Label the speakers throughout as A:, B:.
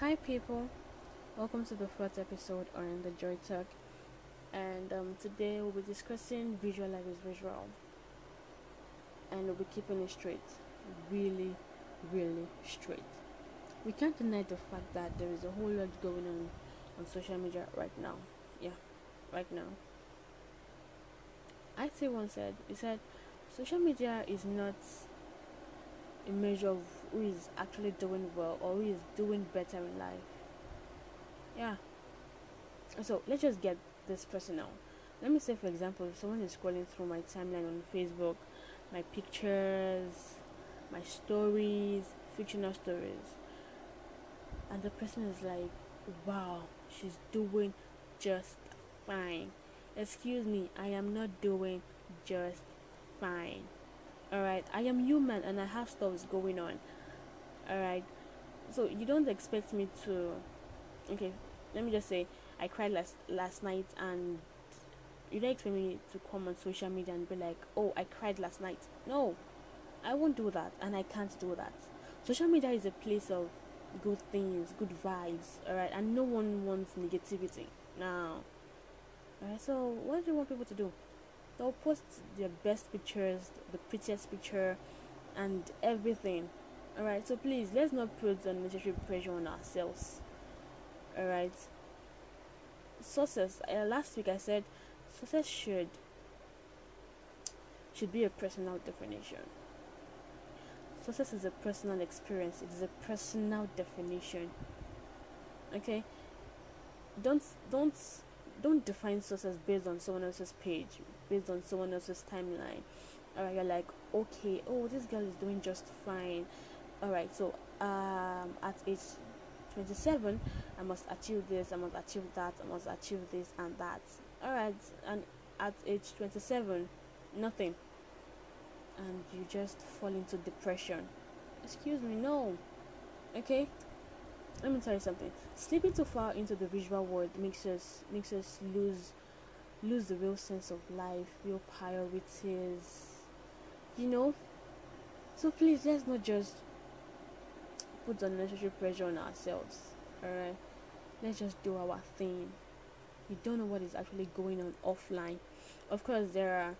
A: Hi, people. Welcome to the fourth episode on the Joy Talk. And um, today we'll be discussing visualize visual. And we'll be keeping it straight. Really, really straight. We can't deny the fact that there is a whole lot going on on social media right now. Yeah, right now. I say one said, he said, social media is not a measure of who is actually doing well or who is doing better in life. Yeah. So let's just get this personal. Let me say, for example, if someone is scrolling through my timeline on Facebook, my pictures, my stories, fictional stories, and the person is like, wow, she's doing just fine. Excuse me, I am not doing just fine. Alright, I am human and I have stuff going on. Alright, so you don't expect me to. Okay, let me just say, I cried last last night and you don't expect me to come on social media and be like, oh, I cried last night. No, I won't do that and I can't do that. Social media is a place of good things, good vibes, alright, and no one wants negativity now. Alright, so what do you want people to do? They'll post their best pictures, the prettiest picture, and everything. Alright, so please let's not put unnecessary pressure on ourselves. Alright. Success. Uh, last week I said success should should be a personal definition. Success is a personal experience. It is a personal definition. Okay. Don't don't don't define success based on someone else's page, based on someone else's timeline. Alright, you're like, okay, oh, this girl is doing just fine. Alright, so um, at age 27, I must achieve this, I must achieve that, I must achieve this and that. Alright, and at age 27, nothing. And you just fall into depression. Excuse me, no. Okay? let me tell you something. Sleeping too far into the visual world makes us makes us lose lose the real sense of life, real priorities. You know? So please let's not just put unnecessary pressure on ourselves. Alright? Let's just do our thing. We don't know what is actually going on offline. Of course there are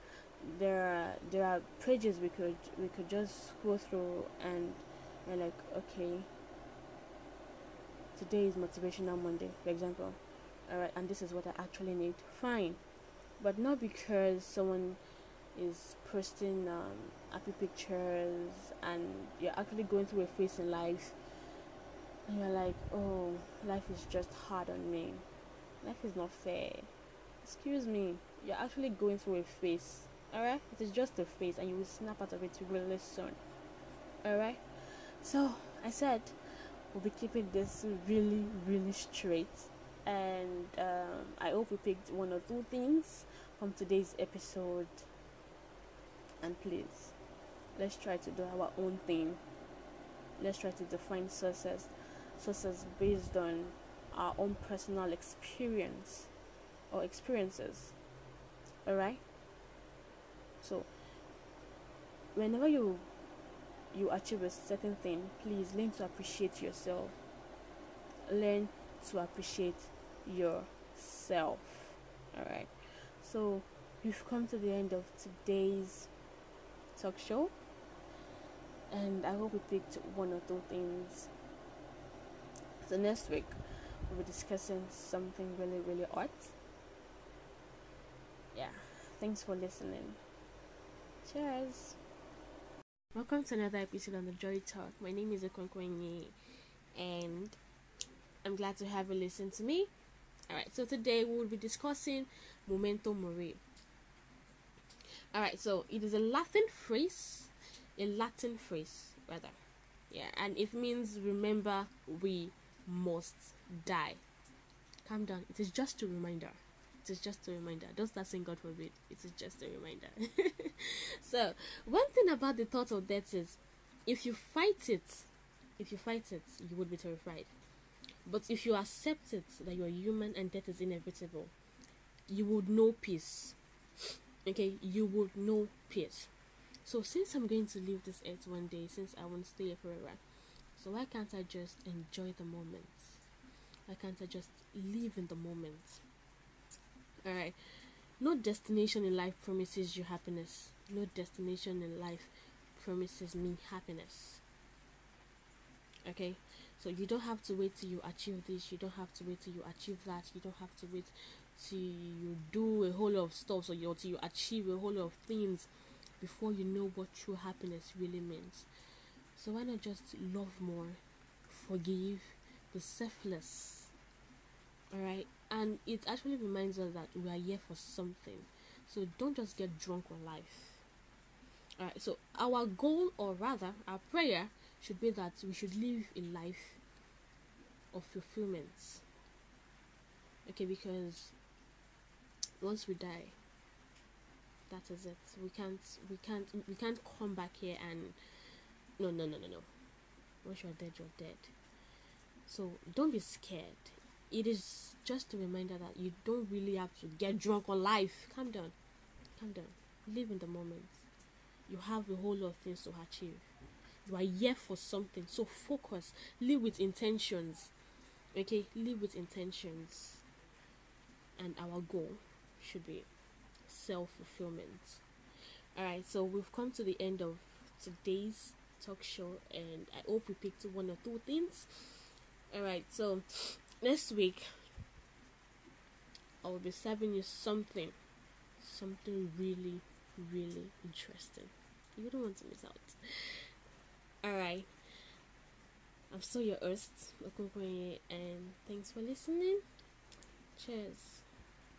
A: there are there are pages we could we could just go through and we're like, okay, today is motivational Monday, for example. Alright, and this is what I actually need. Fine. But not because someone is posting um, happy pictures and you're actually going through a phase in life and you're like, oh, life is just hard on me. Life is not fair. Excuse me, you're actually going through a phase. Alright? It is just a phase and you will snap out of it really soon. Alright? So, I said we'll be keeping this really, really straight. And um, I hope we picked one or two things from today's episode. And please, let's try to do our own thing. Let's try to define success. Success based on our own personal experience or experiences. Alright? So, whenever you you achieve a certain thing, please learn to appreciate yourself. Learn to appreciate yourself. Alright. So we've come to the end of today's talk show. And I hope we picked one or two things. So next week we'll be discussing something really, really hot. Yeah. Thanks for listening. Cheers. Welcome to another episode on the Joy Talk. My name is Okonkwenye and I'm glad to have you listen to me. Alright, so today we will be discussing Memento Mori. Alright, so it is a Latin phrase, a Latin phrase rather. Yeah, and it means remember we must die. Calm down, it is just a reminder it is just a reminder. Don't start saying God forbid. It is just a reminder. so, one thing about the thought of death is if you fight it, if you fight it, you would be terrified. But if you accept it that you are human and death is inevitable, you would know peace. Okay, you would know peace. So since I'm going to leave this earth one day, since I won't stay here forever, So why can't I just enjoy the moment? Why can't I just live in the moment? Alright. No destination in life promises you happiness. No destination in life promises me happiness. Okay? So you don't have to wait till you achieve this, you don't have to wait till you achieve that, you don't have to wait till you do a whole lot of stuff so you till you achieve a whole lot of things before you know what true happiness really means. So why not just love more, forgive, be selfless. Alright? And it actually reminds us that we are here for something. So don't just get drunk on life. Alright, so our goal or rather our prayer should be that we should live a life of fulfillment. Okay, because once we die, that is it. We can't we can't we can't come back here and no no no no no. Once you're dead, you're dead. So don't be scared. It is just a reminder that you don't really have to get drunk on life. Calm down. Calm down. Live in the moment. You have a whole lot of things to achieve. You are here for something. So focus. Live with intentions. Okay? Live with intentions. And our goal should be self fulfillment. Alright, so we've come to the end of today's talk show, and I hope we picked one or two things. Alright, so next week I will be serving you something, something really, really interesting. You don't want to miss out. Alright. I'm still your host, Okonkwenye, and thanks for listening. Cheers.